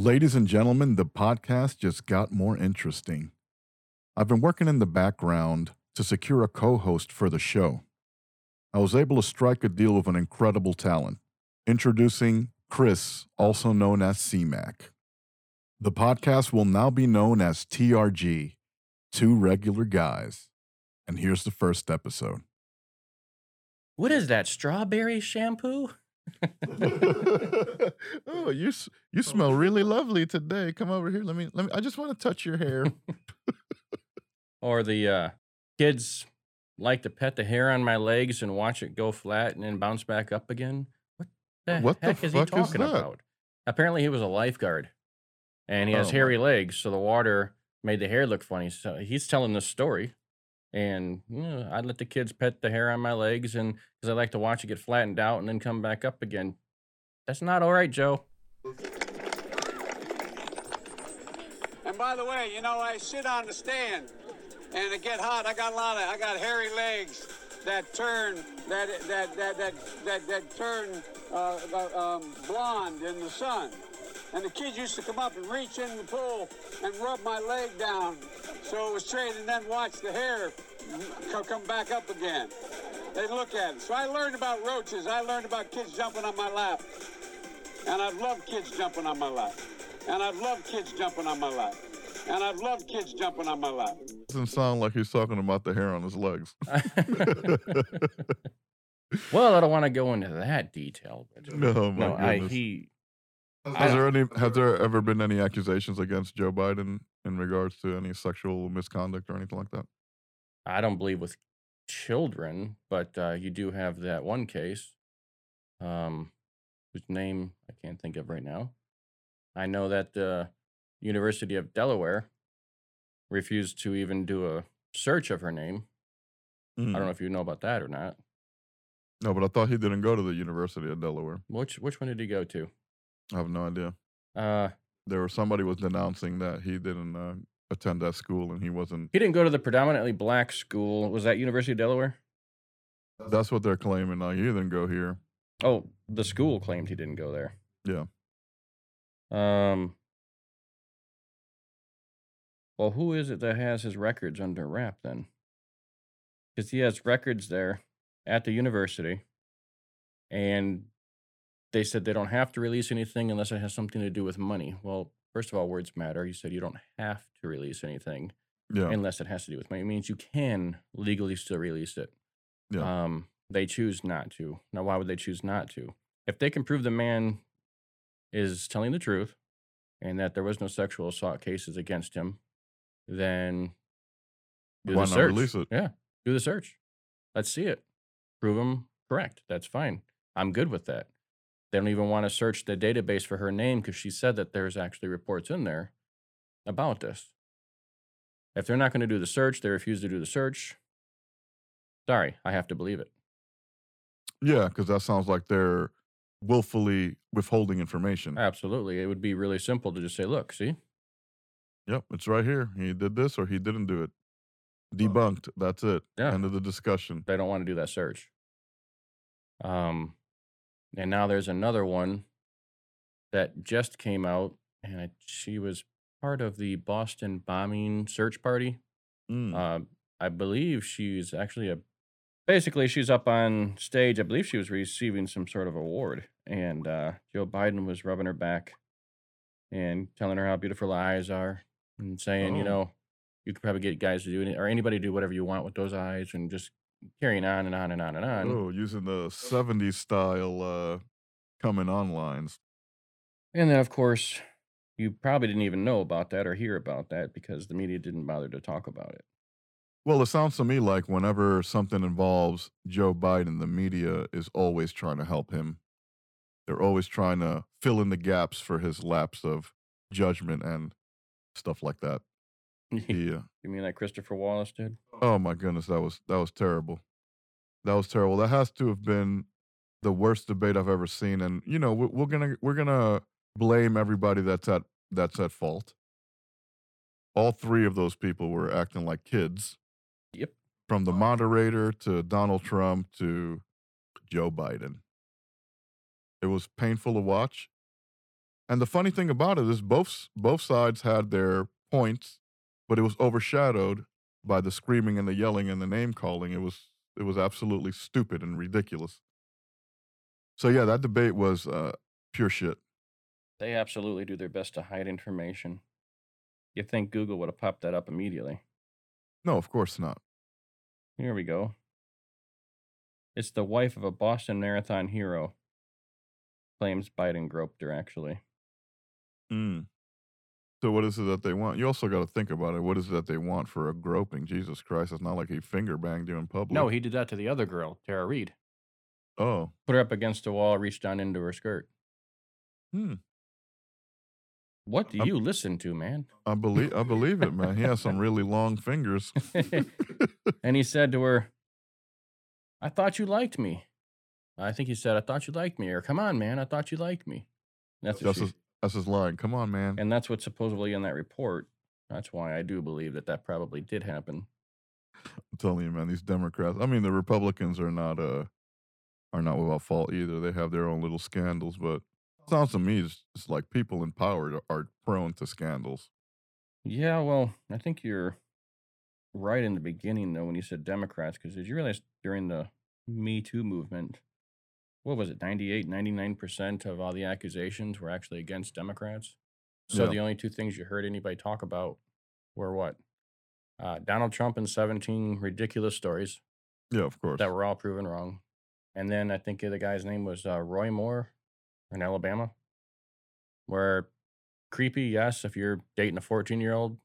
Ladies and gentlemen, the podcast just got more interesting. I've been working in the background to secure a co host for the show. I was able to strike a deal with an incredible talent. Introducing Chris, also known as CMAC. The podcast will now be known as TRG, Two Regular Guys. And here's the first episode. What is that? Strawberry shampoo? oh, you you smell really lovely today. Come over here. Let me let me. I just want to touch your hair. Or the uh, kids like to pet the hair on my legs and watch it go flat and then bounce back up again? What the What the heck is he is talking that? about? Apparently, he was a lifeguard and he has Oh, hairy legs, so the water made the hair look funny. So he's telling this story. And you know, I let the kids pet the hair on my legs, and because I like to watch it get flattened out and then come back up again. That's not all right, Joe. And by the way, you know, I sit on the stand and it get hot. I got a lot of, I got hairy legs that turn, that that that that that, that turn uh, uh, um, blonde in the sun. And the kids used to come up and reach in the pool and rub my leg down, so it was straight, and then watch the hair come back up again. They look at it. So I learned about roaches. I learned about kids jumping on my lap. And I've loved kids jumping on my lap. And I've loved kids jumping on my lap. And I've loved kids jumping on my lap. Doesn't sound like he's talking about the hair on his legs. well, I don't want to go into that detail, but No, my no, I he Has there any? Has there ever been any accusations against Joe Biden in regards to any sexual misconduct or anything like that? I don't believe with children, but uh, you do have that one case, um, whose name I can't think of right now. I know that the University of Delaware refused to even do a search of her name. I Mm. don't know if you know about that or not. No, but I thought he didn't go to the University of Delaware. Which which one did he go to? I have no idea. Uh, There was somebody was denouncing that he didn't uh, attend that school and he wasn't. he didn't go to the predominantly black school. Was that University of Delaware? That's what they're claiming. Now he didn't go here. Oh, the school claimed he didn't go there. Yeah. Um. Well, who is it that has his records under wrap then? Because he has records there at the university, and they said they don't have to release anything unless it has something to do with money. Well, first of all, words matter. You said you don't have to release anything Yeah. unless it has to do with money. It means you can legally still release it. Yeah. Um, they choose not to. Now, why would they choose not to? If they can prove the man is telling the truth and that there was no sexual assault cases against him, then do Why the not search. release it? Yeah, do the search. Let's see it. Prove him correct. That's fine. I'm good with that. They don't even want to search the database for her name because she said that there's actually reports in there about this. If they're not going to do the search, they refuse to do the search. Sorry, I have to believe it. Yeah, because that sounds like they're willfully withholding information. Absolutely. It would be really simple to just say, look, see, Yep, it's right here. He did this or he didn't do it. Debunked. That's it. Yeah. End of the discussion. they don't want to do that search. Um, and now there's another one that just came out, and I, she was part of the Boston bombing search party. Mm. Uh, I believe she's actually a basically she's up on stage. I believe she was receiving some sort of award, and uh, Joe Biden was rubbing her back and telling her how beautiful her eyes are, and saying, you Oh. know, you could probably get guys to do it, or anybody to do whatever you want with those eyes, and just carrying on and on and on and on. oh, using the 70s style uh, coming on lines. And then, of course, you probably didn't even know about that or hear about that because the media didn't bother to talk about it. Well, it sounds to me like whenever something involves Joe Biden, the media is always trying to help him. They're always trying to fill in the gaps for his lapse of judgment and stuff like that. Yeah. You mean like Christopher Wallace did? Oh my goodness, that was that was terrible. That was terrible. That has to have been the worst debate I've ever seen. And you know, we're, we're gonna we're gonna blame everybody that's at that's at fault. All three of those people were acting like kids, Yep. from the moderator to Donald Trump to Joe Biden. It was painful to watch. And the funny thing about it is both both sides had their points, but it was overshadowed by the screaming and the yelling and the name calling. It was it was absolutely stupid and ridiculous. So yeah, that debate was uh, pure shit. They absolutely do their best to hide information. You think Google would have popped that up immediately? No, of course not. Here we go. It's the wife of a Boston Marathon hero. Claims Biden groped her, actually. Mm. So what is it that they want? You also got to think about it. What is it that they want for a groping? Jesus Christ! It's not like he finger banged you in public. No, he did that to the other girl, Tara Reade. Oh, Put her up against a wall, reached down into her skirt. hmm. What do I'm- you listen to, man? I believe I believe it, man. He has some really long fingers. and he said to her, I thought you liked me. I think he said, I thought you liked me, or come on, man, I thought you liked me. That's what That's she, his, that's his line. Come on, man. and that's what's supposedly in that report. That's why I do believe that that probably did happen. I'm telling you, man. These Democrats. I mean, the Republicans are not uh are not without fault either. They have their own little scandals, but sounds to me it's, it's like people in power are- are prone to scandals. Yeah, well, I think you're right in the beginning, though, when you said Democrats, because did you realize during the Me Too movement, what was it, 98, 99% of all the accusations were actually against Democrats? So Yeah. the only two things you heard anybody talk about were what? Uh, Donald Trump and 17 ridiculous stories Yeah, of course. that were all proven wrong. And then I think the guy's name was uh, Roy Moore in Alabama, where creepy, yes, if you're dating a 14 year old,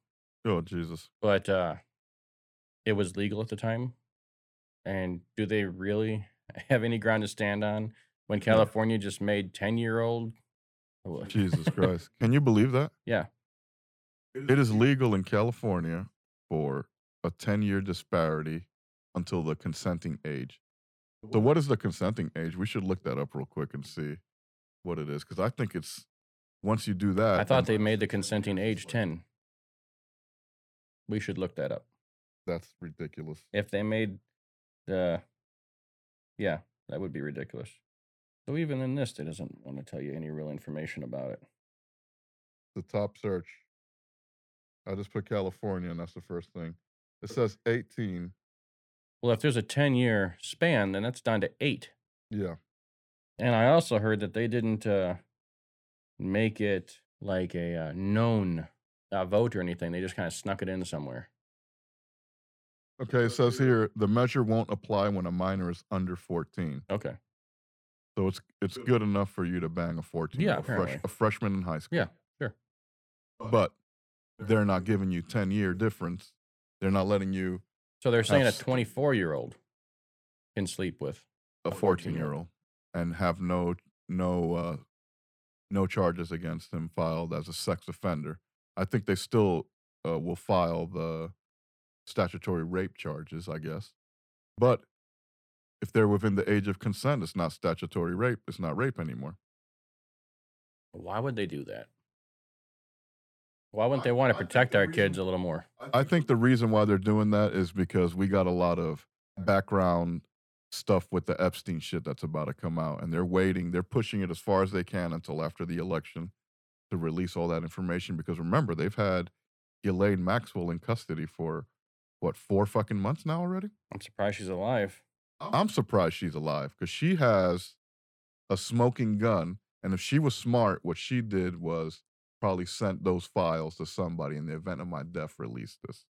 oh Jesus. but uh, it was legal at the time. And do they really have any ground to stand on when California just made 10 year old? Jesus Christ. Can you believe that? Yeah. It is legal in California for a 10 year disparity until the consenting age. So, what is the consenting age? We should look that up real quick and see what it is because I think it's once you do that. I thought they made the consenting age 10. We should look that up. that's ridiculous. If they made the, yeah, that would be ridiculous. So even in this, it doesn't want to tell you any real information about it. The top search. I just put California and that's the first thing. It says 18. Well, if there's a 10 year span, then that's down to eight. Yeah. And I also heard that they didn't uh, make it like a uh, known uh, vote or anything. They just kind of snuck it in somewhere. Okay. It says here the measure won't apply when a minor is under 14. Okay. So it's it's good enough for you to bang a 14 Yeah, a, fresh, apparently. a freshman in high school. Yeah, sure. But they're not giving you 10 year difference. They're not letting you So they're saying a That's- 24 year old can sleep with. a 14 year old and have no no uh no charges against him filed as a sex offender. I think they still uh, will file the statutory rape charges, I guess. But if they're within the age of consent, it's not statutory rape. It's not rape anymore. Why would they do that? Why wouldn't they want to protect our kids a little more? I think the reason why they're doing that is because we got a lot of background stuff with the Epstein shit that's about to come out, and they're waiting. They're pushing it as far as they can until after the election to release all that information. Because remember, they've had Ghislaine Maxwell in custody for what four fucking months now already. I'm surprised she's alive. I'm surprised she's alive because she has a smoking gun, and if she was smart, what she did was probably sent those files to somebody in the event of my death. Release this,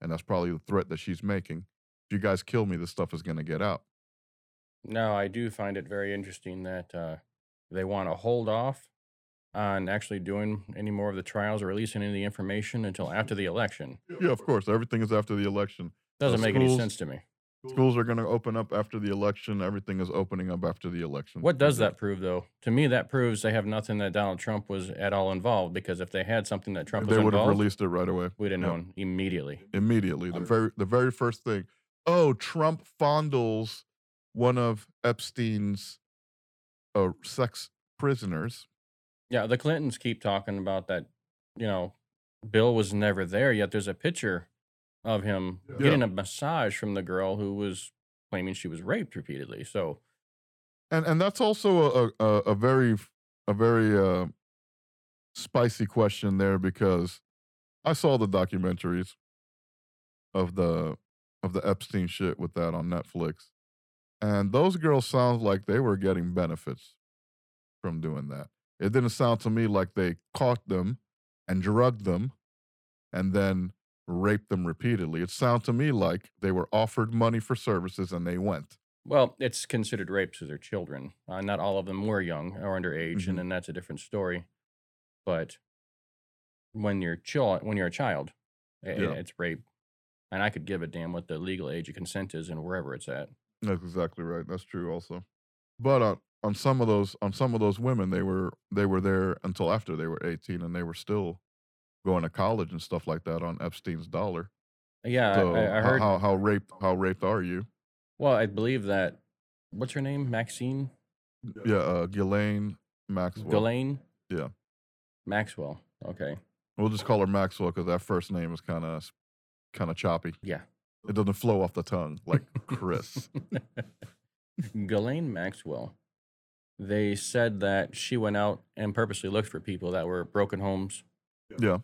and that's probably the threat that she's making. If you guys kill me, this stuff is going to get out. No, I do find it very interesting that uh, they want to hold off on actually doing any more of the trials or releasing any of the information until after the election. Yeah, of course, everything is after the election. Doesn't make any sense to me. Schools are going to open up after the election. Everything is opening up after the election. What does that prove, though? To me, that proves they have nothing that Donald Trump was at all involved. Because if they had something that Trump was They would have released it right away. we'd have Yeah. known immediately. immediately. The very the very first thing. Oh, Trump fondles one of Epstein's uh, sex prisoners. Yeah, the Clintons keep talking about that. You know, Bill was never there, yet there's a picture of him Yeah. getting a massage from the girl who was claiming she was raped repeatedly. So And and that's also a a, a very a very uh, spicy question there because I saw the documentaries of the of the Epstein shit with that on Netflix. And those girls sound like they were getting benefits from doing that. It didn't sound to me like they caught them and drugged them and then raped them repeatedly. It sounded to me like they were offered money for services and they went. Well, it's considered rape they're children. Uh, not all of them were young or underage, Mhm. and then that's a different story. But when you're chil- when you're a child, i- i- Yeah. it's rape. And I could give a damn what the legal age of consent is and wherever it's at. That's exactly right. That's true also. But on, on some of those on some of those women, they were they were there until after they were 18 and they were still going to college and stuff like that on Epstein's dollar. Yeah, I- So I, I how- heard. how how raped how raped are you? well, I believe that. What's her name? Maxine Yeah, uh Ghislaine Maxwell. Ghislaine. Yeah. Maxwell. Okay. We'll just call her Maxwell because that first name is kind of kind of choppy. Yeah. It doesn't flow off the tongue like Chris. Ghislaine Maxwell. They said that she went out and purposely looked for people that were broken homes. yeah.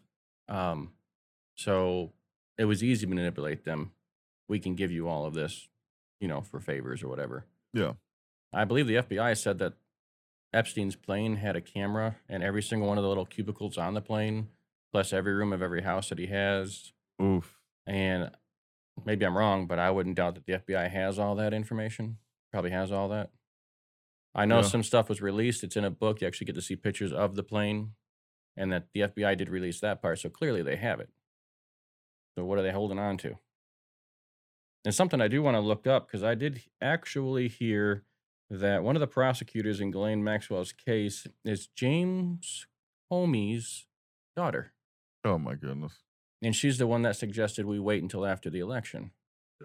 Um, so it was easy to manipulate them. We can give you all of this, you know, for favors or whatever. Yeah. I believe the FBI said that Epstein's plane had a camera in every single one of the little cubicles on the plane, plus every room of every house that he has. Oof. And maybe I'm wrong, but I wouldn't doubt that the FBI has all that information. Probably has all that. I know Yeah. some stuff was released. It's in a book. You actually get to see pictures of the plane, and that the FBI did release that part. So clearly they have it. So what are they holding on to? And something I do want to look up because I did actually hear that one of the prosecutors in Ghislaine Maxwell's case is James Comey's daughter. Oh my goodness. And she's the one that suggested we wait until after the election.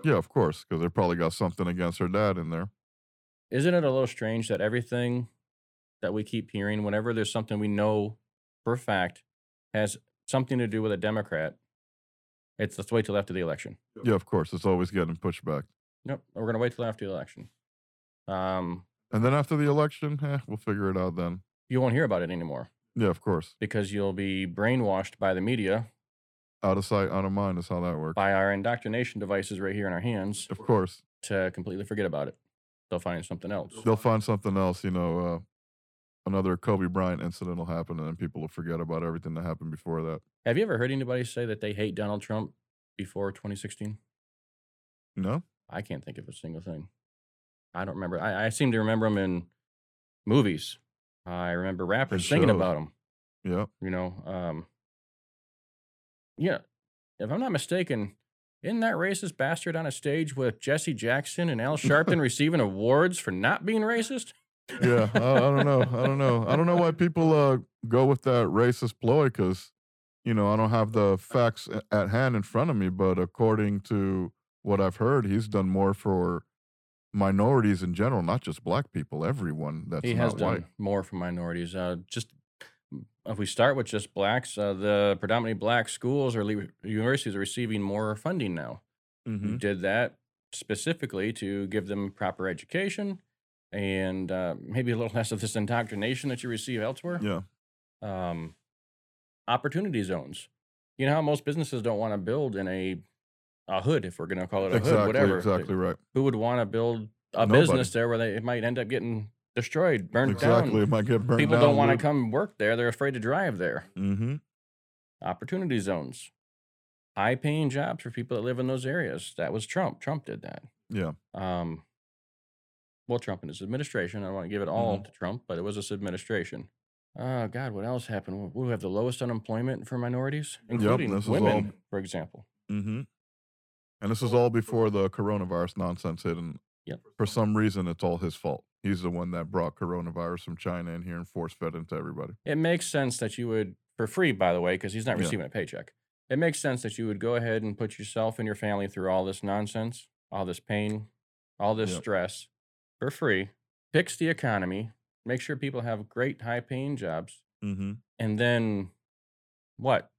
Yeah, of course, because they probably got something against her dad in there. Isn't it a little strange that everything that we keep hearing, whenever there's something we know for a fact has something to do with a Democrat, it's let's wait till after the election. Yeah, of course. It's always getting pushed back. Nope, we're gonna wait till after the election. Um, And then after the election, eh, we'll figure it out then. you won't hear about it anymore Yeah, of course. because you'll be brainwashed by the media, Out of sight, out of mind is how that works. by our indoctrination devices right here in our hands, Of course. to completely forget about it. They'll find something else. They'll find something else, you know, uh, another Kobe Bryant incident will happen and then people will forget about everything that happened before that. Have you ever heard anybody say that they hate Donald Trump before 2016? No? I can't think of a single thing. I don't remember. I, I seem to remember him in movies. I remember rappers singing shows. about him. Yeah. You know, um, yeah. If I'm not mistaken, isn't that racist bastard on a stage with Jesse Jackson and Al Sharpton receiving awards for not being racist? Yeah. I, I don't know. I don't know. I don't know why people uh, go with that racist ploy because, you know, I don't have the facts at hand in front of me, but according to what I've heard, he's done more for minorities in general, not just black people, everyone that's he has done white. more for minorities. Uh, just if we start with just blacks, uh, the predominantly black schools or le- universities are receiving more funding now. Mm-hmm. Did that specifically to give them proper education and uh, maybe a little less of this indoctrination that you receive elsewhere. Yeah. Um, opportunity zones. You know how most businesses don't want to build in a a hood, if we're going to call it a Exactly. hood, whatever. Exactly right. Who would want to build a Nobody. business there where they it might end up getting destroyed, burnt down. Exactly. down? It might get burned down. People down. don't want to come work there; they're afraid to drive there. Mm-hmm. Opportunity zones, high paying jobs for people that live in those areas. That was Trump. Trump did that. Yeah. Um, well, Trump and his administration. I don't want to give it all Mhm. to Trump, but it was this administration. Oh God, what else happened? We have the lowest unemployment for minorities, including is women, all- for example. Mm-hmm. And this is all before the coronavirus nonsense hit, and Yep. for some reason, it's all his fault. He's the one that brought coronavirus from China in here and force fed into everybody. It makes sense that you would, for free, by the way, because he's not Yeah. receiving a paycheck. It makes sense that you would go ahead and put yourself and your family through all this nonsense, all this pain, all this Yep. stress for free. Fix the economy, make sure people have great, high paying jobs, Mm-hmm. and then what?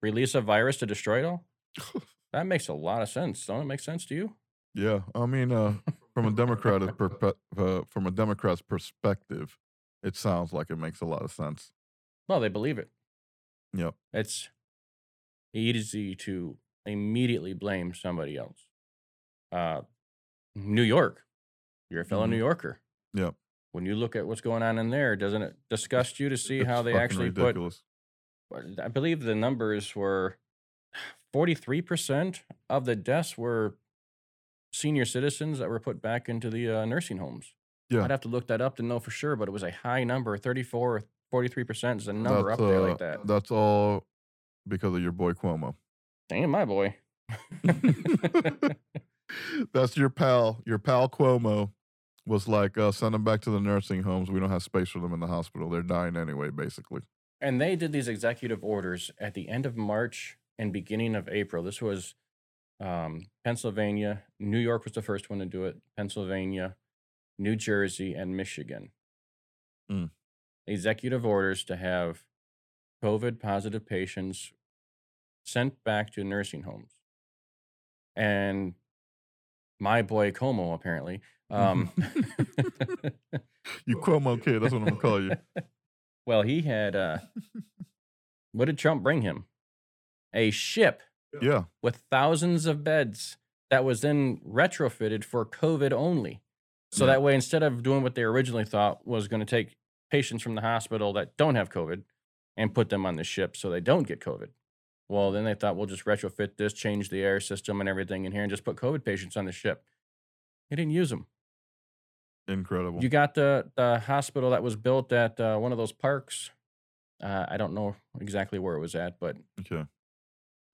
Release a virus to destroy it all? That makes a lot of sense. Don't it make sense to you? Yeah, I mean, uh, from a democratic perpe- uh, from a Democrat's perspective, it sounds like it makes a lot of sense. Well, they believe it. Yep. It's easy to immediately blame somebody else. Uh, New York, you're a fellow New Mhm. Yorker. Yep. When you look at what's going on in there, doesn't it disgust you to see how they actually ridiculous. put? I believe the numbers were 43% of the deaths were senior citizens that were put back into the uh, nursing homes. Yeah. I'd have to look that up to know for sure, but it was a high number 34 or 43% is a number That's, up there uh, like that. That's all because of your boy Cuomo. Damn, my boy. That's your pal. Your pal Cuomo was like, uh, send them back to the nursing homes. We don't have space for them in the hospital. They're dying anyway, basically. And they did these executive orders at the end of March and beginning of April. This was um, Pennsylvania. New York was the first one to do it. Pennsylvania, New Jersey, and Michigan. Mm. Executive orders to have COVID positive patients sent back to nursing homes. And my boy Cuomo, apparently. Um, You Cuomo kid. That's what I'm going to call you. well, he had. Uh, what did Trump bring him? A ship Yeah. with thousands of beds that was then retrofitted for COVID only. So Yeah. that way, instead of doing what they originally thought was going to take patients from the hospital that don't have COVID and put them on the ship so they don't get COVID. Well, then they thought we'll just retrofit this, change the air system and everything in here, and just put COVID patients on the ship. They didn't use them. Incredible. You got the the hospital that was built at uh, one of those parks. Uh, I don't know exactly where it was at, but okay.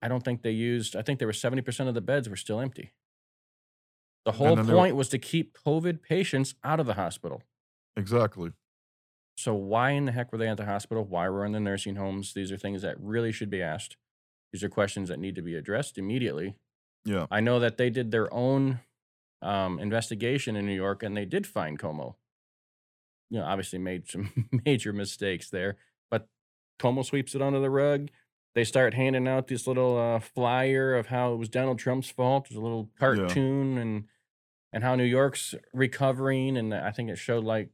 I don't think they used. I think there were seventy percent of the beds were still empty. The whole they were- point was to keep COVID patients out of the hospital. Exactly. So why in the heck were they at the hospital? Why were in the nursing homes? These are things that really should be asked. These are questions that need to be addressed immediately. Yeah. I know that they did their own um, investigation in New York, and they did find Cuomo. You know, obviously made some major mistakes there, but Cuomo sweeps it under the rug. They start handing out this little uh, flyer of how it was Donald Trump's fault. There's a little cartoon and and how New York's recovering, and I think it showed like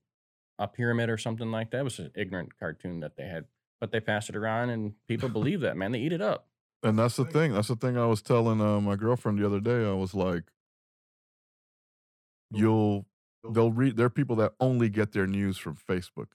a pyramid or something like that. It was an ignorant cartoon that they had, but they passed it around, and people believe that. Man, they eat it up. And that's the thing. That's the thing I was telling uh, my girlfriend the other day. I was like, you'll, they'll read, there are people that only get their news from Facebook.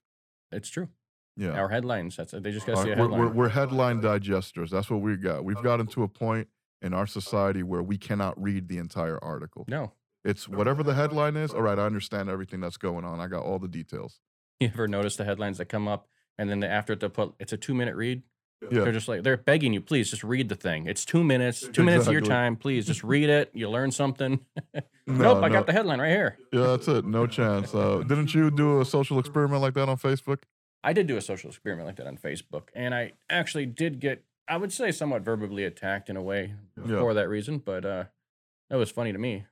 It's true. Yeah. Our headlines. That's they just got to see a we're, headline. we're, we're headline digesters. That's what we got. We've gotten to a point in our society where we cannot read the entire article. no, It's whatever the headline is. All right, I understand everything that's going on. I got all the details. you ever notice the headlines that come up, and then they, after it, they put it's a two minute read. Yeah. They're just like they're begging you, please just read the thing. It's two minutes, two minutes of your time. Please just read it. You learn something. No, nope, I no. got the headline right here. Yeah, that's it. No chance. Uh, didn't you do a social experiment like that on Facebook? I did do a social experiment like that on Facebook, and I actually did get, I would say, somewhat verbally attacked in a way Yeah. for that reason. But uh, that was funny to me.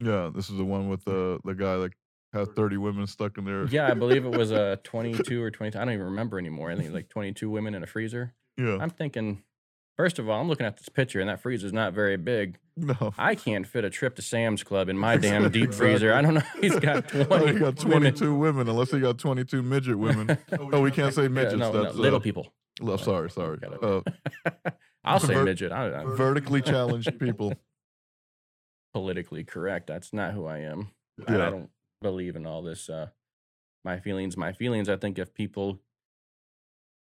Yeah, this is the one with the the guy that had 30 women stuck in there. Yeah, I believe it was a 22 or 20. I don't even remember anymore. I think like 22 women in a freezer. Yeah. I'm thinking, first of all, I'm looking at this picture, and that freezer's not very big. No. I can't fit a trip to Sam's Club in my damn deep freezer. I don't know. He's got 20. Oh, he got 22 women. unless he got 22 midget women. Oh, we can't say Yeah, midgets. no, no, That's little uh, people. oh, sorry, sorry. Uh, I'll say midget. I, vertically challenged people. politically correct. That's not who I am. I, I don't believe in all this. Uh, my feelings, my feelings. I think if people,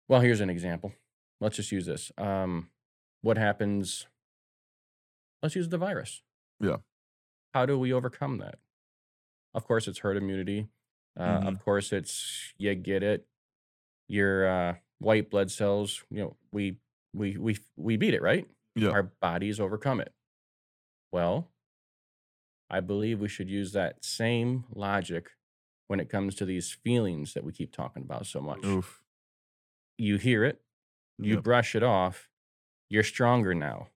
well, here's an example. Let's just use this. Um, what happens? Let's use the virus. Yeah. How do we overcome that? Of course, it's herd immunity. Uh, Mhm. Of course, it's you get it. Your uh, white blood cells. You know, we we we we beat it, right? Yeah. Our bodies overcome it. Well, I believe we should use that same logic when it comes to these feelings that we keep talking about so much. Oof. You hear it, you Yep. brush it off, you're stronger now.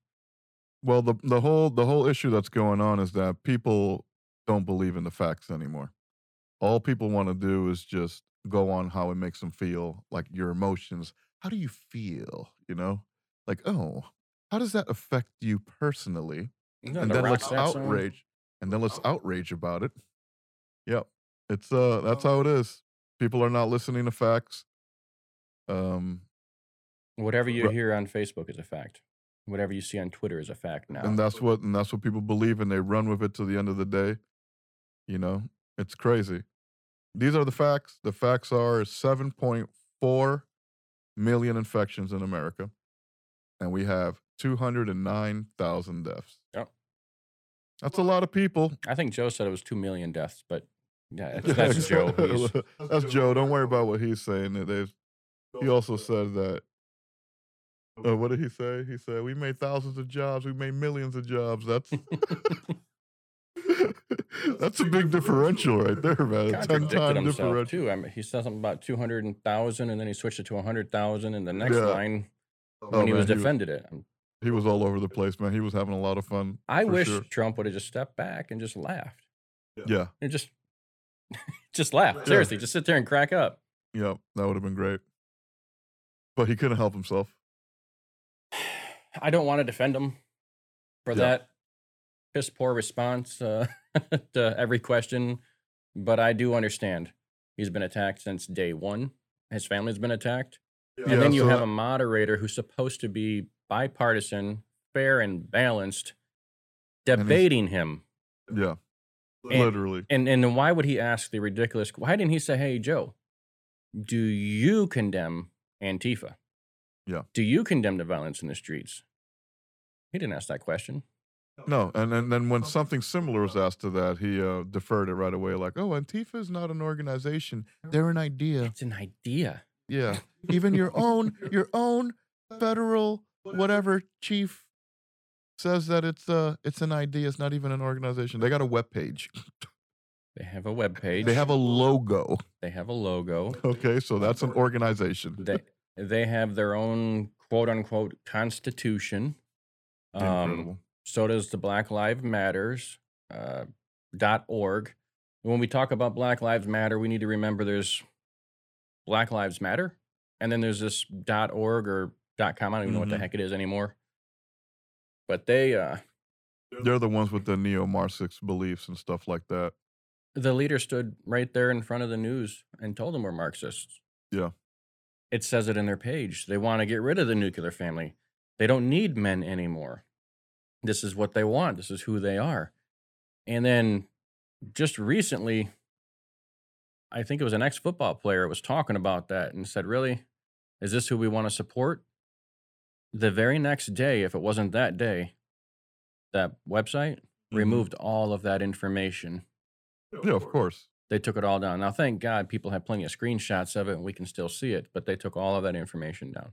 Well, the the whole the whole issue that's going on is that people don't believe in the facts anymore. All people want to do is just go on how it makes them feel, like your emotions. How do you feel? You know, like oh, how does that affect you personally? You know, and the then let's that song? outrage, and then let's outrage about it. Yep, it's uh that's how it is. People are not listening to facts. Um, Whatever you hear on Facebook is a fact. Whatever you see on Twitter is a fact now. and that's what and that's what people believe and they run with it to the end of the day you know it's crazy these are the facts the facts are 7.4 million infections in america and we have 209,000 deaths Yep. that's a lot of people I think Joe said it was two million deaths, but yeah, that's, that's Joe. That's joe don't worry about what he's saying There's- he also said that uh, what did he say he said we made thousands of jobs we made millions of jobs that's That's a big differential right there, man. A ten contradicted time himself differential. too. I mean, he said something about two hundred thousand, and then he switched it to hundred thousand in the next Yeah. line Oh, when he was man, defended it. Um, He was all over the place, man. He was having a lot of fun. I wish sure. Trump would have just stepped back and just laughed. Yeah, And just, just laugh. Yeah. Seriously, just sit there and crack up. yeah, that would have been great. But he couldn't help himself. I don't want to defend him for Yeah. that piss poor response uh, to every question, but I do understand he's been attacked since day one. His family's been attacked. Yeah, and then you so have that- a moderator who's supposed to be bipartisan, fair, and balanced, debating him. Yeah, And- literally. And and then why would he ask the ridiculous? Why didn't he say, "Hey, Joe, do you condemn Antifa? Yeah. Do you condemn the violence in the streets?" He didn't ask that question. No, and, and then when something similar was asked to that, he uh, deferred it right away, like, "Oh, Antifa is not an organization; they're an idea." It's an idea. Yeah, even your own your own federal whatever chief says that it's uh it's an idea. It's not even an organization. They got a web page. They have a web page. They have a logo. They have a logo. Okay, so that's an organization. They they have their own quote unquote constitution. Um, so does the Black Lives Matters uh, dot org. When we talk about Black Lives Matter, we need to remember there's Black Lives Matter, and then there's this dot org or dot com. I don't even know what the Mhm. heck it is anymore. But they, uh, They're the ones with the neo-Marxist beliefs and stuff like that. the leader stood right there in front of the news and told them we're Marxists. Yeah. It says it in their page. They want to get rid of the nuclear family. They don't need men anymore. This is what they want. This is who they are. And then just recently, I think it was an ex football player was talking about that and said, Really? Is this who we want to support? The very next day, if it wasn't that day, that website Mhm. removed all of that information Yeah, of course. They took it all down. Now, thank God people have plenty of screenshots of it and we can still see it, but they took all of that information down.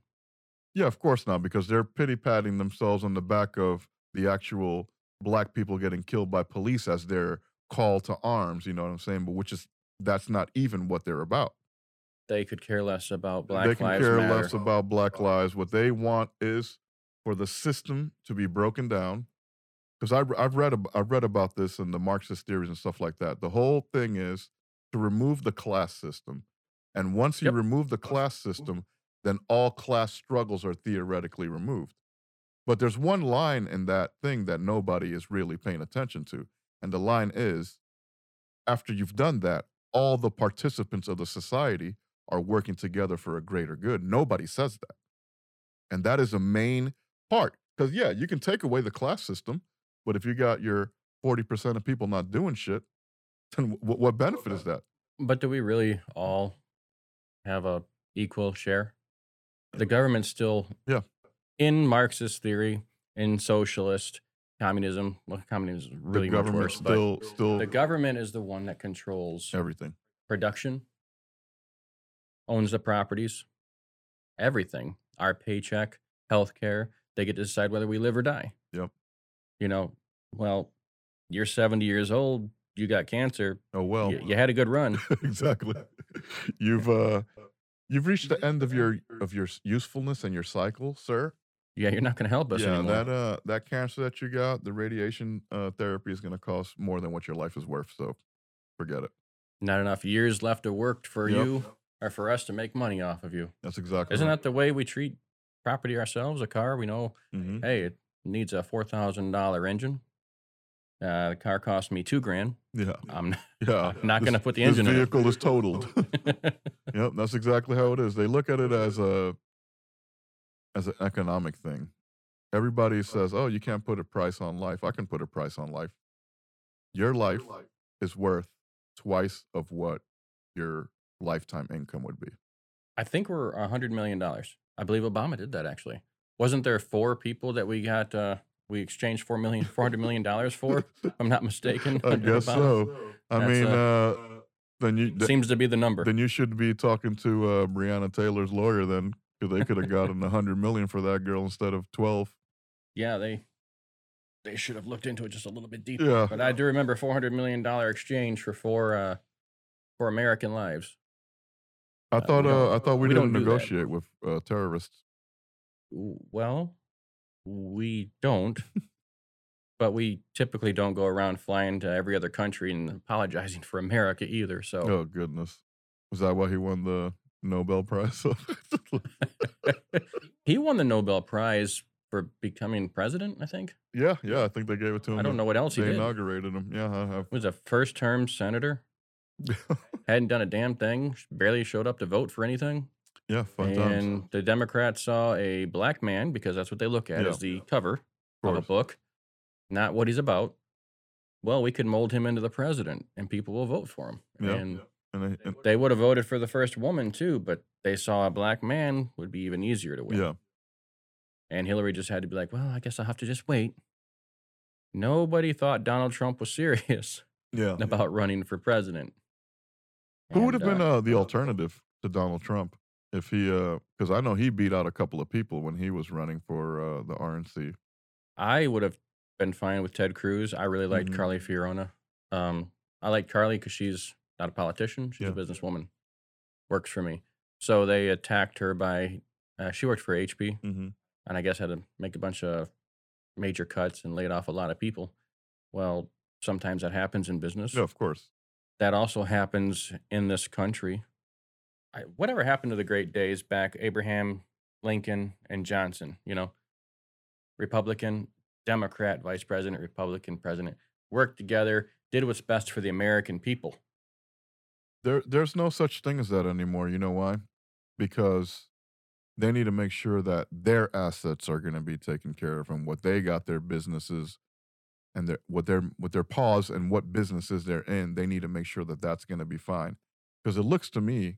Yeah, of course not, because they're pity patting themselves on the back of the actual black people getting killed by police as their call to arms. You know what I'm saying? But which is that's not even what they're about. They could care less about Black lives. they can Lives care Matter. less about black lives. What they want is for the system to be broken down. Because I've, I've read ab- I've read about this in the Marxist theories and stuff like that. The whole thing is to remove the class system, and once you Yep. remove the class system, then all class struggles are theoretically removed. But there's one line in that thing that nobody is really paying attention to, and the line is, after you've done that, all the participants of the society are working together for a greater good. Nobody says that. And that is a main part. Because, yeah, you can take away the class system, but if you got your 40% of people not doing shit, then w- what benefit is that? But do we really all have a equal share? The government's still Yeah. in Marxist theory, in socialist communism. Well, communism is really the government worse, still, still the government is the one that controls everything. production, owns the properties, everything. Our paycheck, healthcare, they get to decide whether we live or die. Yep. You know, well, you're 70 years old, you got cancer, Oh, well. you, you had a good run. exactly. You've uh you've reached the end of your of your usefulness and your cycle, sir. Yeah, you're not going to help us yeah, anymore. that uh that cancer that you got, the radiation uh therapy is going to cost more than what your life is worth, so forget it. not enough years left to work for Yep. you or for us to make money off of you. That's exactly Isn't right. that the way we treat property ourselves? A car, we know, Mhm. hey, needs a four thousand dollar engine. Uh, the car cost me two grand. Yeah. I'm Yeah. not going to put the this engine in. it. vehicle is totaled. yep, that's exactly how it is. They look at it as a as an economic thing. Everybody says, "Oh, you can't put a price on life." I can put a price on life. Your life is worth twice of what your lifetime income would be. I think we're a hundred million dollars. I believe Obama did that actually. Wasn't there four people that we got? Uh, we exchanged four million, four hundred million dollars for. if I'm not mistaken. I guess so. I That's, mean, uh, uh, then you th- Seems to be the number. then you should be talking to uh, Breonna Taylor's lawyer then, because they could have gotten a hundred million for that girl instead of twelve. yeah, they they should have looked into it just a little bit deeper. Yeah. But I do remember four hundred million dollar exchange for four uh, for American lives. I Uh, thought uh, I thought we, we didn't don't do that. negotiate with uh, terrorists. Well, we don't. but we typically don't go around flying to every other country and apologizing for America either. So Oh goodness, was that why he won the Nobel Prize? he won the Nobel Prize for becoming president, I think. yeah, yeah, I think they gave it to him. I don't know what else he They did. inaugurated him. Yeah, I have. was a first term senator, hadn't done a damn thing, barely showed up to vote for anything. Yeah, fun and times. the Democrats saw a black man, because that's what they look at Yeah. as the cover Of of a book, not what he's about. Well, we could mold him into the president and people will vote for him. Yeah. And And, they, and they would have voted for the first woman too, but they saw a black man would be even easier to win. yeah, And Hillary just had to be like, well, I guess I'll have to just wait. Nobody thought Donald Trump was serious yeah. about running for president. Who would have And, been uh, uh, the alternative to Donald Trump if he? Because I know he beat out a couple of people when he was running for uh, the RNC. I would have been fine with Ted Cruz. I really liked Mhm. Carly Fiorina. Um, I like Carly because she's not a politician; she's Yeah. a businesswoman. Works for me. So they attacked her by. Uh, she worked for HP, Mm-hmm. and I guess had to make a bunch of major cuts and laid off a lot of people. Well, sometimes that happens in business. Yeah, of course. That also happens in this country. Whatever happened to the great days back, Abraham Lincoln and Johnson, you know, Republican, Democrat, vice president, Republican, president, worked together, did what's best for the American people. There, there's no such thing as that anymore. You know why? Because they need to make sure that their assets are going to be taken care of and what they got their businesses and their what their what their pause and what businesses they're in. They need to make sure that that's going to be fine. Because it looks to me,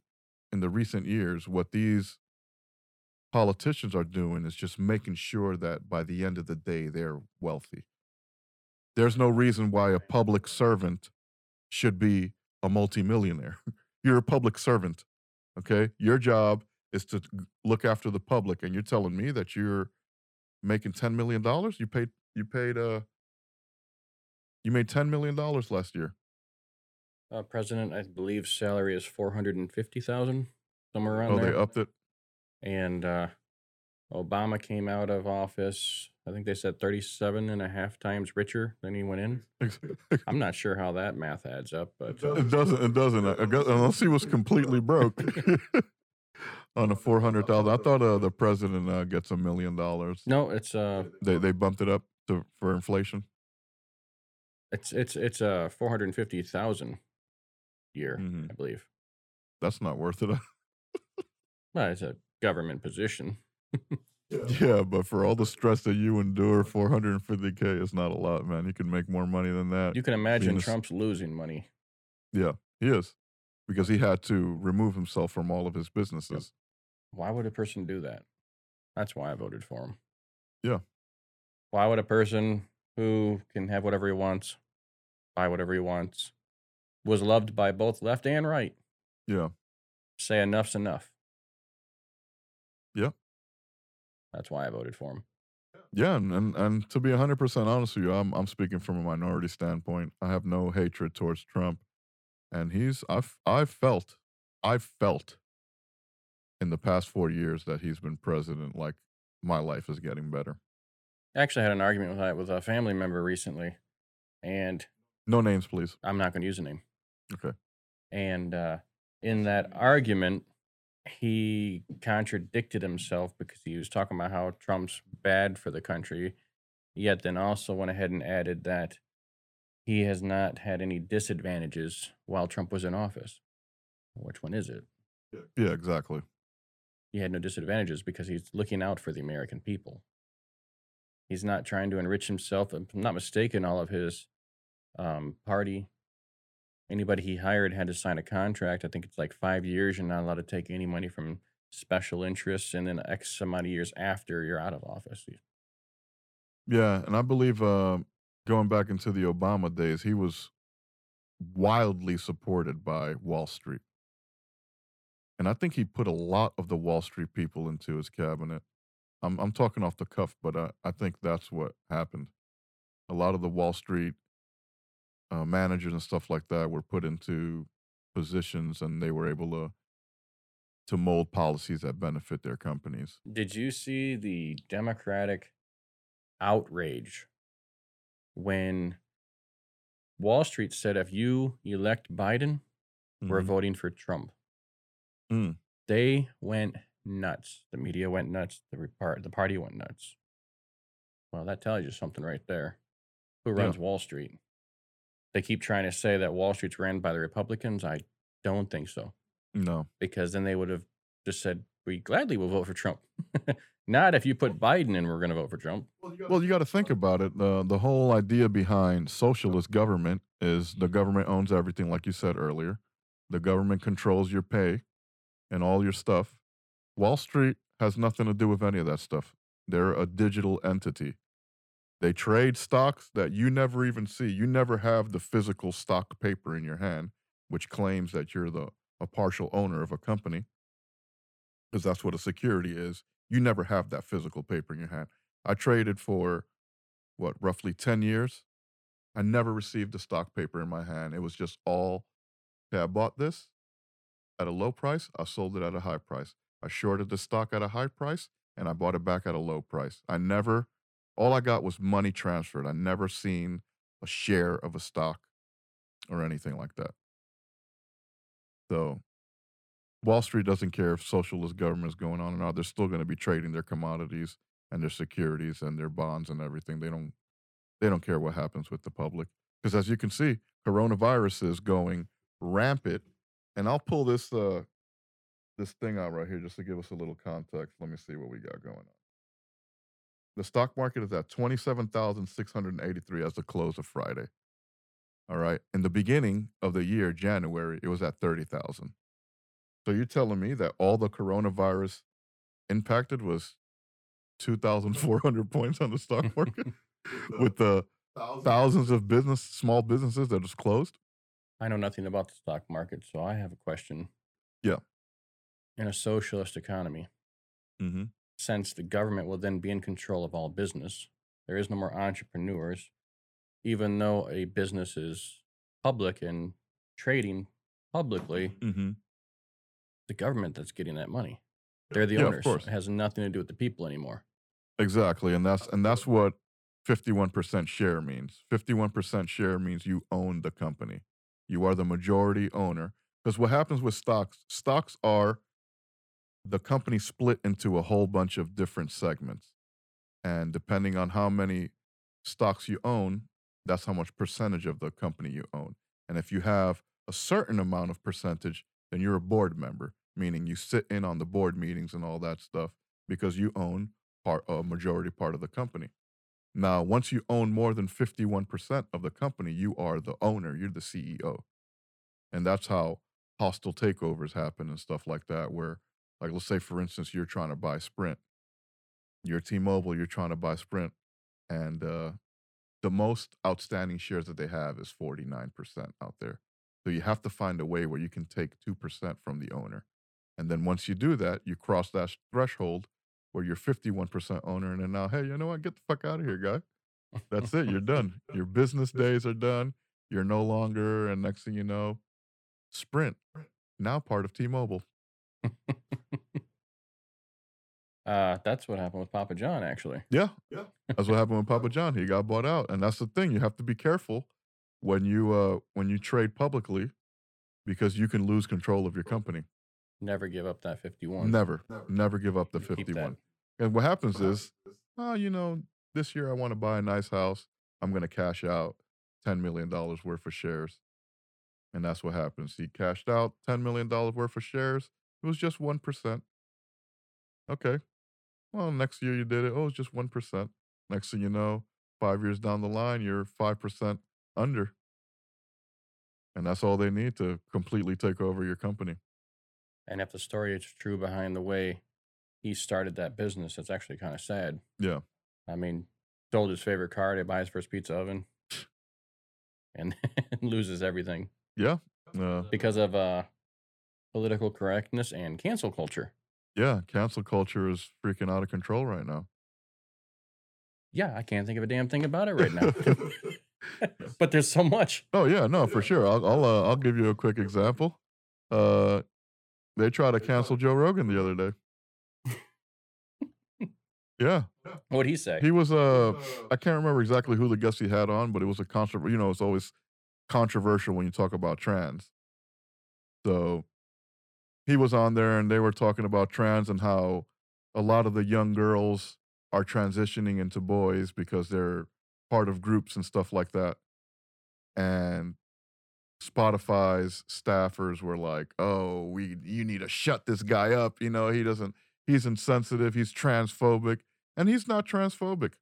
in the recent years, what these politicians are doing is just making sure that by the end of the day they're wealthy. There's no reason why a public servant should be a multimillionaire. You're a public servant. Okay? Your job is to look after the public and you're telling me that you're making 10 million dollars? You paid you paid uh you made 10 million dollars last year. Uh, president, I believe, salary is four hundred and fifty thousand, somewhere around Oh, there. they upped it. and uh, Obama came out of office. I think they said 37 and a half times richer than he went in. I'm not sure how that math adds up, but uh, It doesn't. It doesn't. I guess, unless he was completely broke on a four hundred thousand. I thought uh, the president uh, gets a million dollars. no, it's uh, They they bumped it up to for inflation. it's it's it's uh 450,000 year, Mhm. I believe. That's not worth it. Well, it's a government position. yeah, but for all the stress that you endure, four hundred and fifty k is not a lot, man. You can make more money than that. You can imagine Venus- Trump's losing money. yeah, he is because he had to remove himself from all of his businesses. Why would a person do that? That's why I voted for him. Yeah. Why would a person who can have whatever he wants, buy whatever he wants, was loved by both left and right, Yeah, say enough's enough? Yeah. That's why I voted for him. yeah, and and, and to be hundred percent honest with you, I'm I'm speaking from a minority standpoint. I have no hatred towards Trump, and he's I've I've felt I've felt in the past four years that he's been president, like my life is getting better. I actually had an argument with, that with a family member recently, and No names, please. I'm not going to use a name. Okay. And uh, in that argument, he contradicted himself because he was talking about how Trump's bad for the country, yet then also went ahead and added that he has not had any disadvantages while Trump was in office. Which one is it? Yeah, exactly. he had no disadvantages because he's looking out for the American people. He's not trying to enrich himself. If I'm not mistaken, all of his um, party, anybody he hired had to sign a contract. I think it's like five years. You're not allowed to take any money from special interests, and then X amount of years after you're out of office. Yeah, and I believe uh, going back into the Obama days, he was wildly supported by Wall Street. And I think he put a lot of the Wall Street people into his cabinet. I'm I'm talking off the cuff, but I, I think that's what happened. A lot of the Wall Street uh, managers and stuff like that were put into positions, and they were able to to mold policies that benefit their companies. Did you see the Democratic outrage when Wall Street said if you elect Biden, we're Mhm. voting for Trump? Mm. They went nuts. The media went nuts. The repart, the party went nuts. Well, that tells you something right there. Who Yeah. runs Wall Street? They keep trying to say that Wall Street's ran by the Republicans. I don't think so No. because then they would have just said, "We gladly will vote for Trump." Not if you put Biden in, we're going to vote for Trump. Well, you got to think about it. The the whole idea behind socialist government is the government owns everything, like you said earlier. The government controls your pay and all your stuff. Wall Street has nothing to do with any of that stuff. They're a digital entity. They trade stocks that you never even see. You never have the physical stock paper in your hand, which claims that you're the a partial owner of a company, because that's what a security is. You never have that physical paper in your hand. I traded for what roughly 10 years. I never received a stock paper in my hand. It was just all okay, I bought this at a low price, I sold it at a high price. I shorted the stock at a high price and I bought it back at a low price. I never all I got was money transferred. I never seen a share of a stock or anything like that. So Wall Street doesn't care if socialist government is going on or not. They're still going to be trading their commodities and their securities and their bonds and everything. They don't they don't care what happens with the public because as you can see, coronavirus is going rampant. And I'll pull this uh this thing out right here just to give us a little context. Let me see what we got going on. The stock market is at 27,683 as the close of Friday. All right. In the beginning of the year, January, it was at 30,000. So you're telling me that all the coronavirus impacted was 2,400 points on the stock market with the thousands of business, small businesses that was closed? I know nothing about the stock market, so I have a question. Yeah. In a socialist economy, Mm-hmm. Since the government will then be in control of all business, there is no more entrepreneurs, even though a business is public and trading publicly, Mm-hmm. the government that's getting that money. They're the Yeah, owners. It has nothing to do with the people anymore. Exactly, and that's and that's what 51% share means. 51% share means you own the company. You are the majority owner. Because what happens with stocks, stocks are the company split into a whole bunch of different segments. And depending on how many stocks you own, that's how much percentage of the company you own. And if you have a certain amount of percentage, then you're a board member, meaning you sit in on the board meetings and all that stuff because you own part a majority part of the company. Now, once you own more than 51% of the company, you are the owner, you're the CEO. And that's how hostile takeovers happen and stuff like that where like let's say for instance you're trying to buy Sprint. You're T-Mobile, you're trying to buy Sprint and uh the most outstanding shares that they have is 49% out there. So you have to find a way where you can take 2% from the owner. And then once you do that, you cross that threshold where you're 51% owner and then now, hey, you know what? Get the fuck out of here, guy. That's it. You're done. Your business days are done. You're no longer, and next thing you know, Sprint, now part of T-Mobile. Uh, that's what happened with Papa John, actually. Yeah. Yeah. That's what happened with Papa John. He got bought out. And that's the thing. You have to be careful when you uh when you trade publicly because you can lose control of your company. Never give up that 51. Never. Never give up the Keep 51. And what happens is, oh, you know, this year I want to buy a nice house. I'm going to cash out $10 million worth of shares. And that's what happens. He cashed out $10 million worth of shares. It was just 1%. Okay. Well, next year you did it. Oh, it's just 1%. Next thing you know, five years down the line, you're 5% under. And that's all they need to completely take over your company. And if the story is true behind the way he started that business, it's actually kind of sad. Yeah. I mean, sold his favorite car to buy his first pizza oven and loses everything Yeah. Uh, because of uh, political correctness and cancel culture. Yeah. Cancel culture is freaking out of control right now. Yeah, I can't think of a damn thing about it right now. but there's so much. Oh yeah, no, for sure. I'll I'll uh, I'll give you a quick example. Uh, they tried to cancel Joe Rogan the other day. Yeah, What'd he say? he was uh I can't remember exactly who the guest he had on, but it was a controversial. You know, it's always controversial when you talk about trans. So he was on there, and they were talking about trans and how a lot of the young girls are transitioning into boys because they're part of groups and stuff like that. And Spotify's staffers were like, "Oh, we you need to shut this guy up. You know, he doesn't he's insensitive, he's transphobic." And he's not transphobic.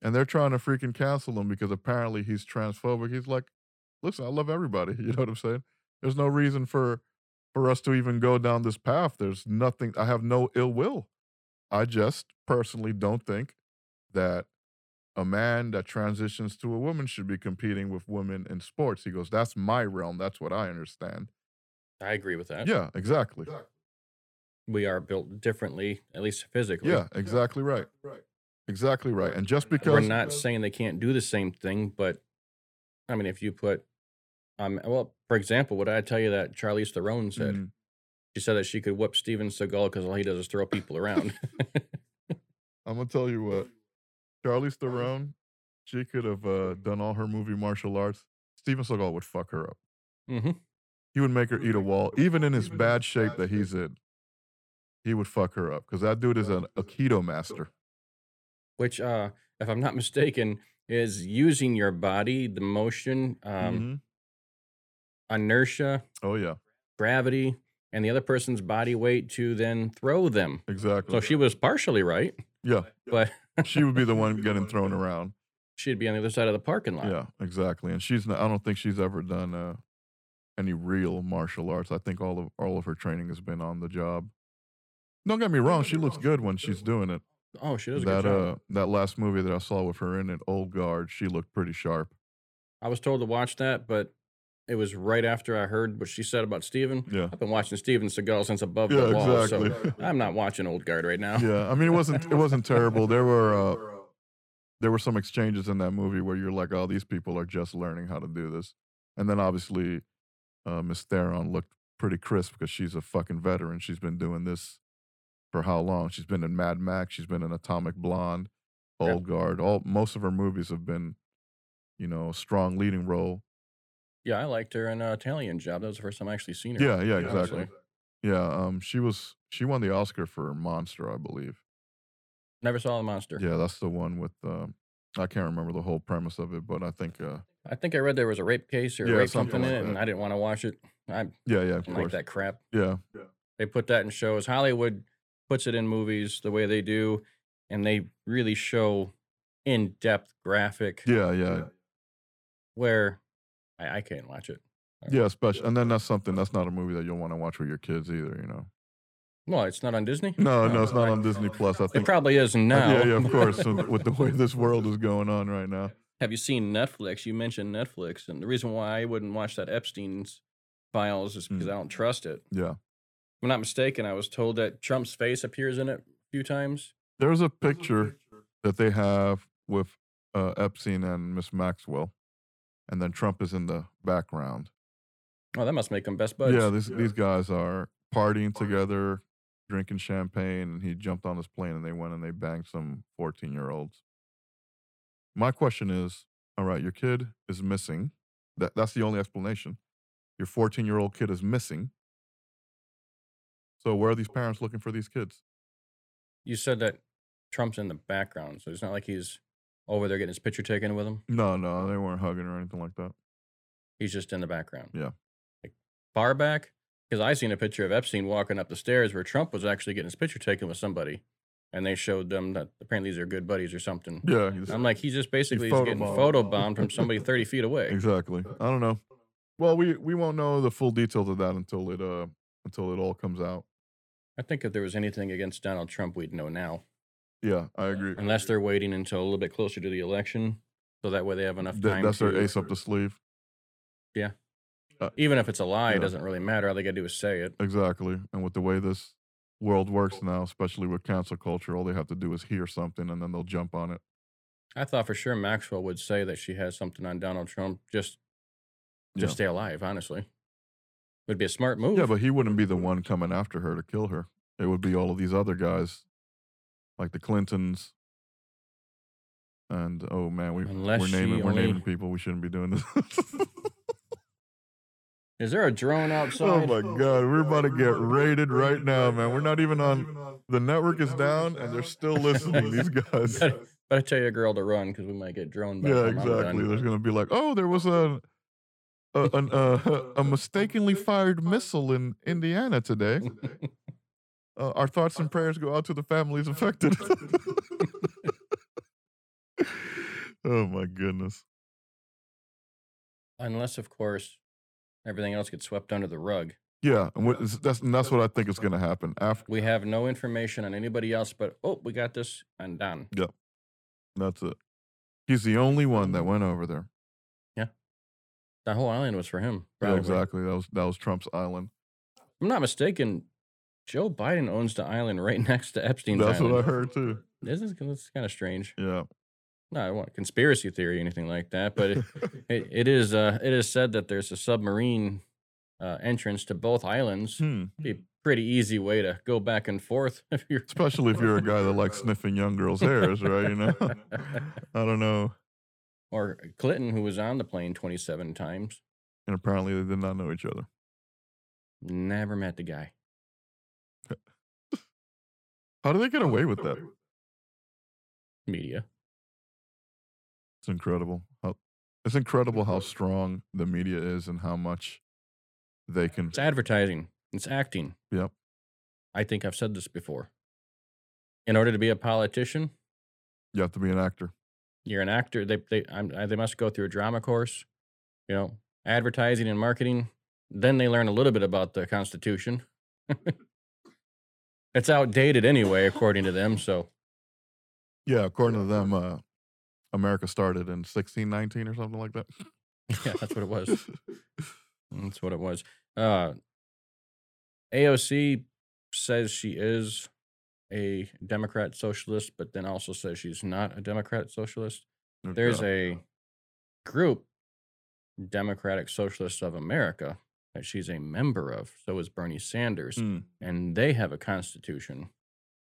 And they're trying to freaking cancel him because apparently he's transphobic. He's like, "Listen, I love everybody." You know what I'm saying? There's no reason for for us to even go down this path. There's nothing I have no ill will. I just personally don't think that a man that transitions to a woman should be competing with women in sports. He goes, That's my realm. That's what I understand. I agree with that. Yeah, exactly. We are built differently, at least physically. Yeah, exactly right. Right. Exactly right. And just because We're not saying they can't do the same thing, but I mean, if you put, um, well, for example, what did I tell you that Charlize Theron said? Mm, She said that she could whip Steven Seagal because all he does is throw people around. I'm gonna tell you what, Charlize Theron, she could have uh, done all her movie martial arts. Steven Seagal would fuck her up. hmm He would make her eat a wall, even in his bad shape that he's in. He would fuck her up because that dude is an Aikido master. Which, uh, if I'm not mistaken, is using your body, the motion, um, Mhm. Inertia, Oh yeah, gravity, and the other person's body weight to then throw them. exactly. So she was partially right, yeah, but she would be the one getting thrown around. she'd be on the other side of the parking lot. Yeah, exactly. And she's not, I don't think she's ever done uh, any real martial arts. I think all of all of her training has been on the job. Don't get me wrong, she looks good when she's doing it. Oh, she does a That good job. uh that last movie that I saw with her in it, Old Guard, she looked pretty sharp. I was told to watch that, but it was right after I heard what she said about Steven. Yeah. I've been watching Steven Seagal since above Yeah, the wall, exactly. so I'm not watching Old Guard right now. Yeah, I mean it wasn't it wasn't terrible. There were uh, there were some exchanges in that movie where you're like, oh, these people are just learning how to do this. And then obviously, uh, Miss Theron looked pretty crisp because she's a fucking veteran. She's been doing this for how long? She's been in Mad Max. She's been in Atomic Blonde. Old Guard. All most of her movies have been, you know, strong leading role. Yeah, I liked her in uh, Italian Job. That was the first time I actually seen her. Yeah, yeah, exactly. Yeah, um, she was she won the Oscar for Monster, I believe. Never saw the monster. Yeah, that's the one with. Uh, I can't remember the whole premise of it, but I think. Uh, I think I read there was a rape case or Yeah, rape something something in it, and. I didn't want to watch it. I yeah, yeah, of like that crap. Yeah. Yeah, They put that in shows. Hollywood puts it in movies the way they do, and they really show in depth graphic yeah, yeah, where I, I can't watch it. yeah. Especially, and then that's something that's not a movie that you'll want to watch with your kids either. You know. Well, it's not on Disney. No, no, Oh, it's not on Disney Plus. I think It probably is uh, now. Yeah, yeah, of course. with the way this world is going on right now. Have you seen Netflix? You mentioned Netflix, and the reason why I wouldn't watch that Epstein's files is because Mm. I don't trust it. Yeah, If I'm not mistaken, I was told that Trump's face appears in it a few times. there's a picture that they have with uh, Epstein and Miss Maxwell, and then Trump is in the background. Oh, that must make them best buds. Yeah, this, these guys are partying together, drinking champagne, and he jumped on his plane and they went and they banged some 14 year olds. My question is all right, your kid is missing. That, that's the only explanation. Your 14 year old kid is missing. So, where are these parents looking for these kids? You said that Trump's in the background, so it's not like he's over there getting his picture taken with him. No, no, they weren't hugging or anything like that. He's just in the background. Yeah. Like far back, Because I seen a picture of Epstein walking up the stairs where Trump was actually getting his picture taken with somebody, and they showed them that apparently these are good buddies or something. Yeah, I'm like, he's just basically he's getting photobombed from somebody 30 feet away. exactly. I don't know. Well, we we won't know the full details of that until it uh until it all comes out. I think if there was anything against Donald Trump, we'd know now. Yeah, I agree. Unless they're waiting until a little bit closer to the election, so that way they have enough Th- time. that's their ace up the sleeve. Yeah. Uh, Even if it's a lie, Yeah. it doesn't really matter. All they gotta do is say it. Exactly. And with the way this world works now, especially with cancel culture, all they have to do is hear something and then they'll jump on it. I thought for sure Maxwell would say that she has something on Donald Trump just just Yeah. stay alive. Honestly, would be a smart move. Yeah, but he wouldn't be the one coming after her to kill her. It would be all of these other guys, like the Clintons. And oh man, we Unless we're she naming we're only- naming people. We shouldn't be doing this. Is there a drone outside? oh outside? my god, we're about to get raided right now, man. We're not even on. The network is down, and they're still listening. These guys. Better, tell your girl to run because we might get droned. by the Yeah, time I'm done. exactly. There's gonna be like, oh, there was a a an, uh, a mistakenly fired missile in Indiana today. Uh, our thoughts and prayers go out to the families affected. oh my goodness. Unless, of course, everything else gets swept under the rug. Yeah, and what is, that's and that's what I think is going to happen after. We have no information on anybody else, but oh, we got this and done. Yep. That's it. He's the only one that went over there. Yeah, that whole island was for him. Yeah, exactly. That was that was Trump's island. I'm not mistaken. Joe Biden owns the island right next to Epstein's That's island. what I heard too. This is this is kind of strange. Yeah. No, I want conspiracy theory or anything like that, but it, it, it is uh, it is said that there's a submarine uh, entrance to both islands. Hmm. Be a pretty easy way to go back and forth if you're Especially if you're a guy that likes sniffing young girls' hairs, right? You know. I don't know. or Clinton, who was on the plane 27 times, And apparently they did not know each other. never met the guy. How do they get away with that? Media. It's incredible. How, it's incredible how strong the media is and how much they can. It's advertising. It's acting. Yep. I think I've said this before. In order to be a politician, You have to be an actor. you're an actor. They they I'm, I, they must go through a drama course, you know, advertising and marketing. Then they learn a little bit about the Constitution. it's outdated anyway, according to them. So Yeah, according to them, uh, America started in 1619 or something like that. yeah, that's what it was. That's what it was. Uh, AOC says she is a Democrat socialist, but then also says she's not a Democrat socialist. There's a group, Democratic Socialists of America, that she's a member of. So is Bernie Sanders, Mm, and they have a constitution.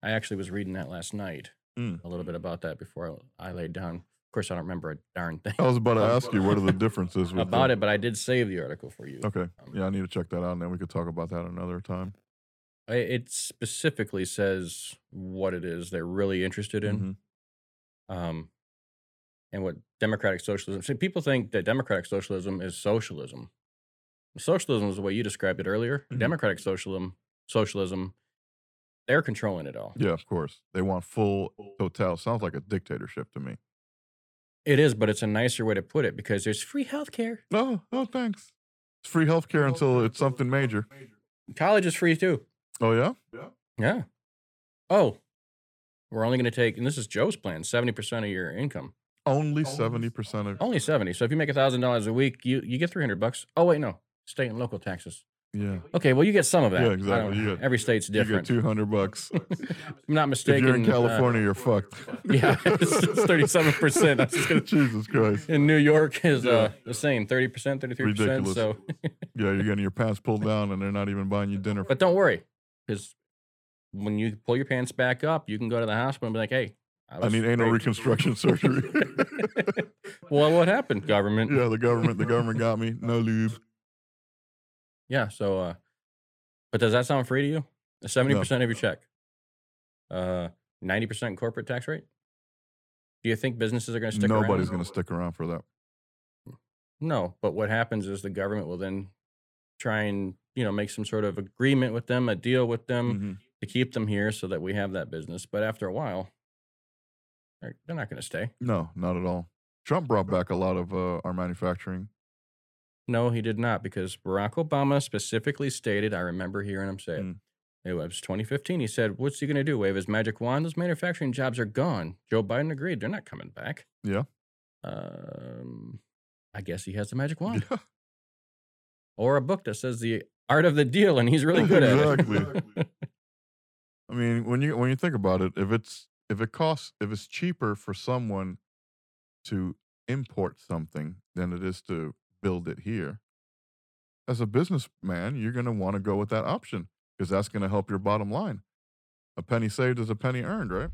I actually was reading that last night, Mm. a little bit about that before I, I laid down. Of course, I don't remember a darn thing I was about to ask you what are the differences with about the- it, but I did save the article for you. Okay. Um, Yeah, I need to check that out, and then we could talk about that another time. It specifically says what it is they're really interested in. Mhm. um, and what democratic socialism. See, people think that democratic socialism is socialism. Socialism is the way you described it earlier. Mhm. Democratic socialism, socialism, they're controlling it all. Yeah, of course. They want full total. Sounds like a dictatorship to me. It is, but it's a nicer way to put it because there's free healthcare. Oh, oh, thanks. It's free healthcare until it's something major. College is free too. Oh yeah. Yeah. Oh, we're only going to take, and this is Joe's plan, seventy percent of your income. Only seventy percent of. Only seventy. So if you make thousand dollars a week, you you get three hundred bucks. Oh wait, no, state and local taxes. Yeah. Okay, well you get some of that. Yeah, exactly. Get- every state's different. You get two hundred bucks. I'm not mistaken. if you're in uh, California, you're fucked. yeah, it's thirty-seven percent. I. Jesus Christ. In New York is Yeah. uh, the same, thirty percent, thirty-three percent. So, Yeah, you're getting your pants pulled down, and they're not even buying you dinner. but don't worry, because when you pull your pants back up, you can go to the hospital and be like, "Hey, I was need anal reconstruction surgery. well, what happened, government? yeah, the government. The government got me. No lube. Yeah, So, uh, but does that sound free to you? Seventy percent of your check, uh, ninety percent corporate tax rate. Do you think businesses are going to stick around? Nobody's going to stick around for that. No, but what happens is the government will then try and you know, make some sort of agreement with them, a deal with them Mhm. to keep them here so that we have that business. But after a while, they're, they're not going to stay. No, not at all. Trump brought back a lot of uh, our manufacturing. No, he did not, because Barack Obama specifically stated, I remember hearing him say it. Mm. It was 2015. He said, What's he going to do? Wave his magic wand? Those manufacturing jobs are gone. Joe Biden agreed. They're not coming back. Yeah. Um, I guess he has the magic wand Yeah. or a book that says the art of the deal, and he's really good at Exactly. it. I mean, when you when you think about it, if it's if it costs if it's cheaper for someone to import something than it is to build it here, as a businessman, you're going to want to go with that option because that's going to help your bottom line. A penny saved is a penny earned, right?